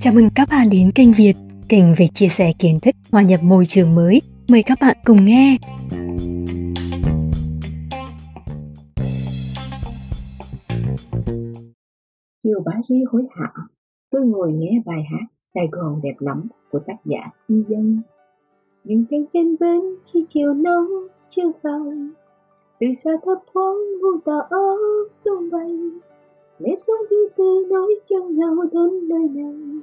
Chào mừng các bạn đến kênh Việt, kênh về chia sẻ kiến thức hòa nhập môi trường mới. Mời các bạn cùng nghe. Chiều bá ri hối hả, tôi ngồi nghe bài hát Sài Gòn đẹp lắm của tác giả Y Dân. Dừng chân trên bên khi chiều nắng chưa vàng, từ xa thấp thoáng hôn tà áo tung bay, nếp sống duy tư nói chân nhau đến nơi này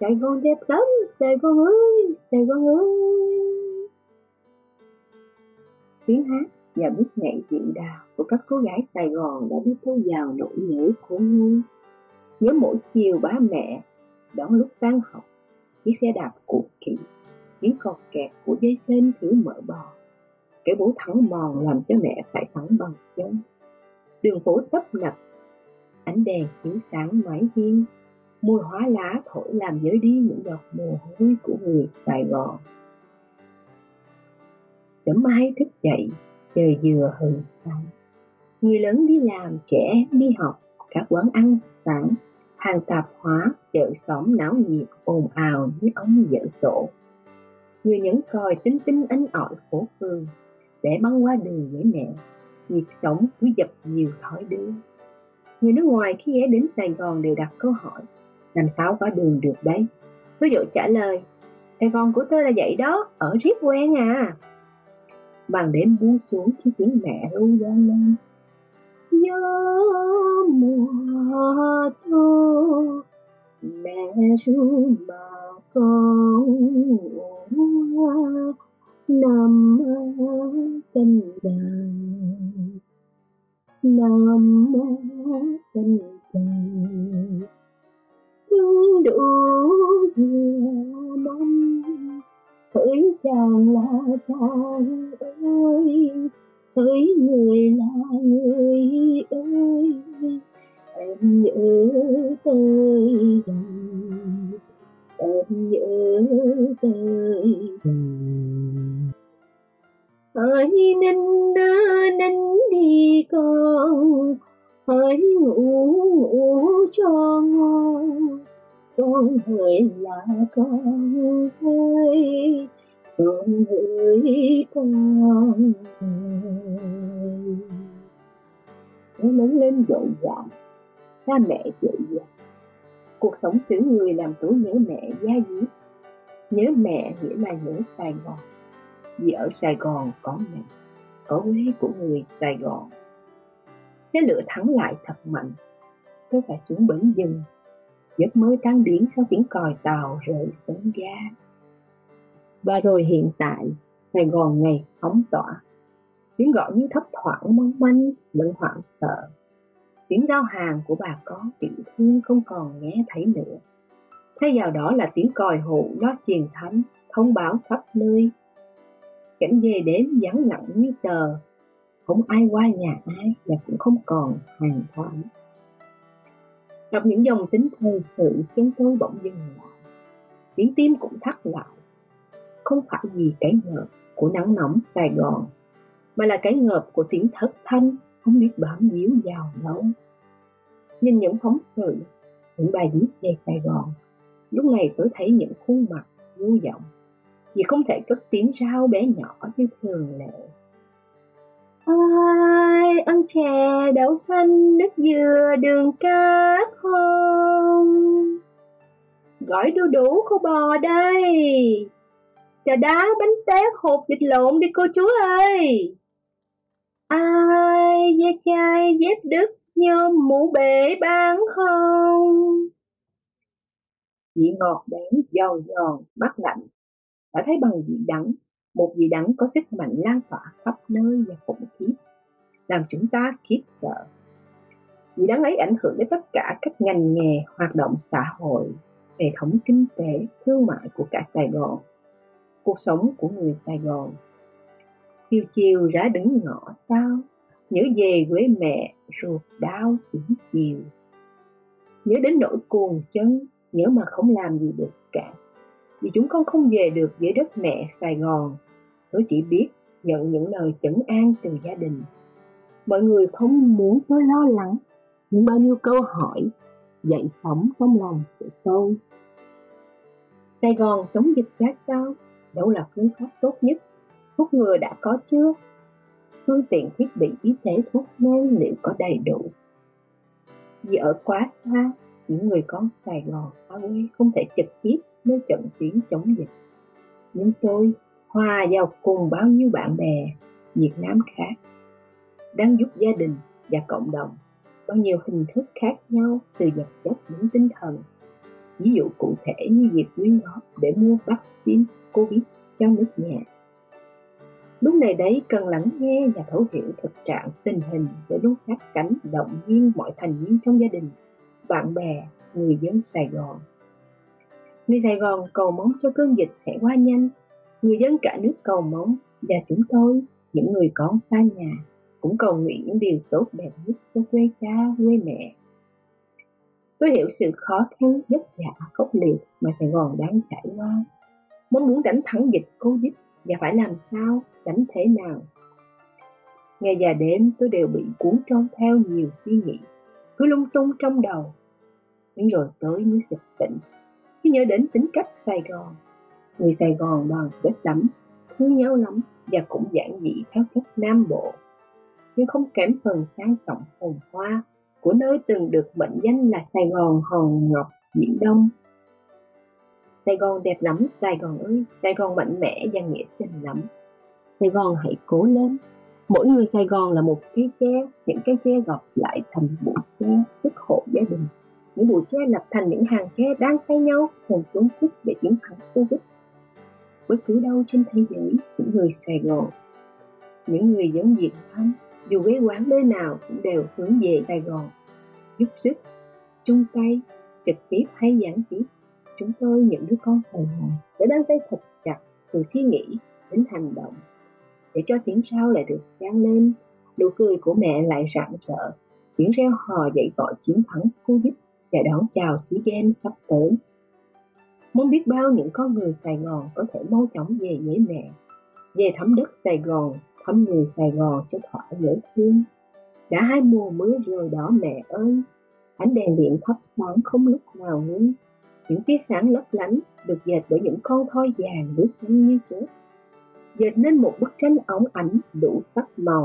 Sài Gòn đẹp lắm, Sài Gòn ơi, Sài Gòn ơi. Tiếng hát và bước nhảy điệu đào của các cô gái Sài Gòn đã đưa tôi vào nỗi nhớ của nguôi. Nhớ mỗi chiều ba mẹ đón lúc tan học, chiếc xe đạp cũ kỹ, tiếng cọt kẹt của dây sên thiếu mỡ bò, cái bố thắng mòn làm cho mẹ phải thắng bằng chân. Đường phố tấp nập, ánh đèn chiếu sáng mái hiên mùi hóa lá thổi làm dới đi những giọt mồ hôi của người Sài Gòn. Sớm mai thức dậy, trời vừa hừng sáng. Người lớn đi làm, trẻ em đi học, các quán ăn sáng, hàng tạp hóa, chợ xóm náo nhiệt ồn ào như ống dở tổ. Người nhẫn còi tinh tinh ánh ỏi phố phường, để băng qua đường dễ mẹ, nhịp sống cứ dập dìu thói đưa. Người nước ngoài khi ghé đến Sài Gòn đều đặt câu hỏi, làm sao có đường được đấy Ví dụ trả lời, sài gòn của tôi là vậy đó, ở riết quen à. Bàn đêm buông xuống khi tiếng mẹ ru gian lên. Nhớ mùa thu, mẹ ru mà con nằm tình dài nam mô canh dài nhưng đủ nhiều mong hỡi chàng là chàng ơi. Hỡi người là người ơi. Hỡi ngủ ngủ cho ngon. Con hỡi là con ơi con hỡi con nó lớn lên dội dàng, cha mẹ dậy dàng. Cuộc sống xứ người làm tôi nhớ mẹ gia diết nhớ mẹ nghĩa là nhớ sài gòn. Vì ở sài gòn có mẹ, có quê của người sài gòn xe lửa thắng lại thật mạnh. Tôi phải xuống bến dừng. Giấc mơ tan biến sau tiếng còi tàu rời sớm ga. Và rồi hiện tại, sài gòn ngày phóng tỏa. Tiếng gọi như thấp thoảng mong manh, lẫn hoảng sợ. Tiếng rao hàng của bà con tiểu thương không còn nghe thấy nữa. Thay vào đó là tiếng còi hụ lo truyền thánh thông báo khắp nơi. Cảnh về đếm vắng lặng như tờ không ai qua nhà ai và cũng không còn hàng thoáng đọc những dòng tính thời sự, chân tôi bỗng dừng lại. Tiếng tim cũng thắt lại. Không phải vì cái ngợp của nắng nóng sài gòn, mà là cái ngợp của tiếng thất thanh không biết bám díu vào đâu. Nhìn những phóng sự, những bài viết về sài gòn, lúc này tôi thấy những khuôn mặt vô vọng vì không thể cất tiếng rao bé nhỏ như thường lệ ai ăn chè, đậu xanh, nước dừa, đường cát không gỏi đu đủ khô bò đây. Trà đá, bánh tét, hột, vịt lộn đi cô chú ơi. Ai da chai, dép đứt, nhôm, mũ bể bán không? Vị ngọt đắng giòn giòn, bắt lạnh. Đã thấy bằng vị đắng một vị đắng có sức mạnh lan tỏa khắp nơi và khủng khiếp, làm chúng ta khiếp sợ. Vị đắng ấy ảnh hưởng đến tất cả các ngành nghề hoạt động xã hội, hệ thống kinh tế, thương mại của cả Sài Gòn, cuộc sống của người Sài Gòn. Chiều chiều ra đứng ngõ sao, nhớ về quê mẹ ruột đau tiếng chiều. Nhớ đến nỗi cuồng chân, nhớ mà không làm gì được cả vì chúng con không về được với đất mẹ Sài Gòn. Tôi chỉ biết nhận những lời chấn an từ gia đình. Mọi người không muốn tôi lo lắng, những bao nhiêu câu hỏi dậy sóng trong lòng của tôi. Sài Gòn chống dịch ra sao? Đâu là phương pháp tốt nhất? Thuốc ngừa đã có chưa? Phương tiện thiết bị y tế thuốc men liệu có đầy đủ? Vì ở quá xa, những người con Sài Gòn xa quê không thể trực tiếp nơi trận tuyến chống dịch. Nhưng tôi hòa vào cùng bao nhiêu bạn bè Việt Nam khác đang giúp gia đình và cộng đồng bằng nhiều hình thức khác nhau từ vật chất đến tinh thần. Ví dụ cụ thể như việc quyên góp để mua vaccine COVID cho nước nhà. Lúc này đấy cần lắng nghe và thấu hiểu thực trạng tình hình để luôn sát cánh động viên mọi thành viên trong gia đình, bạn bè, người dân Sài Gòn. Người Sài Gòn cầu mong cho cơn dịch sẽ qua nhanh, người dân cả nước cầu mong và chúng tôi, những người con xa nhà, cũng cầu nguyện những điều tốt đẹp nhất cho quê cha, quê mẹ. Tôi hiểu sự khó khăn, vất vả, khốc liệt mà Sài Gòn đang trải qua. Mong muốn đánh thắng dịch Covid và phải làm sao, đánh thế nào. Ngày và đêm tôi đều bị cuốn trôi theo nhiều suy nghĩ, cứ lung tung trong đầu. Nhưng rồi tôi mới sực tỉnh, nhớ đến tính cách Sài Gòn. Người Sài Gòn đoàn kết lắm, thương nhau lắm và cũng giản dị theo thức Nam Bộ nhưng không kém phần sang trọng hồn hoa của nơi từng được mệnh danh là Sài Gòn Hòn Ngọc Biển Đông. Sài Gòn đẹp lắm Sài Gòn ơi, Sài Gòn mạnh mẽ và nghĩa tình lắm. Sài Gòn hãy cố lên. Mỗi người Sài Gòn là một cái che, những cái che gọt lại thành một tre, tức hộ gia đình. Những bụi tre lập thành những hàng tre đang tay nhau, cùng chung sức để chiến thắng Covid. Bất cứ đâu trên thế giới, những người Sài Gòn, những người dân Việt Nam dù quê quán nơi nào cũng đều hướng về Sài Gòn, giúp sức, chung tay, trực tiếp hay gián tiếp. Chúng tôi những đứa con Sài Gòn đã đang tay thật chặt từ suy nghĩ đến hành động để cho tiếng sau lại được vang lên, nụ cười của mẹ lại rạng rỡ, tiếng reo hò dậy gọi chiến thắng Covid và đón chào SEA Games sắp tới. Muốn biết bao những con người Sài Gòn có thể mau chóng về với mẹ, về thấm đất Sài Gòn thăm người Sài Gòn cho thỏa dễ thương. Đã hai mùa mưa rồi đó mẹ ơi, ánh đèn điện thắp sáng không lúc nào ngưng. Những tia sáng lấp lánh được dệt bởi những con thoi vàng nước nhanh như chớp. Dệt nên một bức tranh óng ánh đủ sắc màu.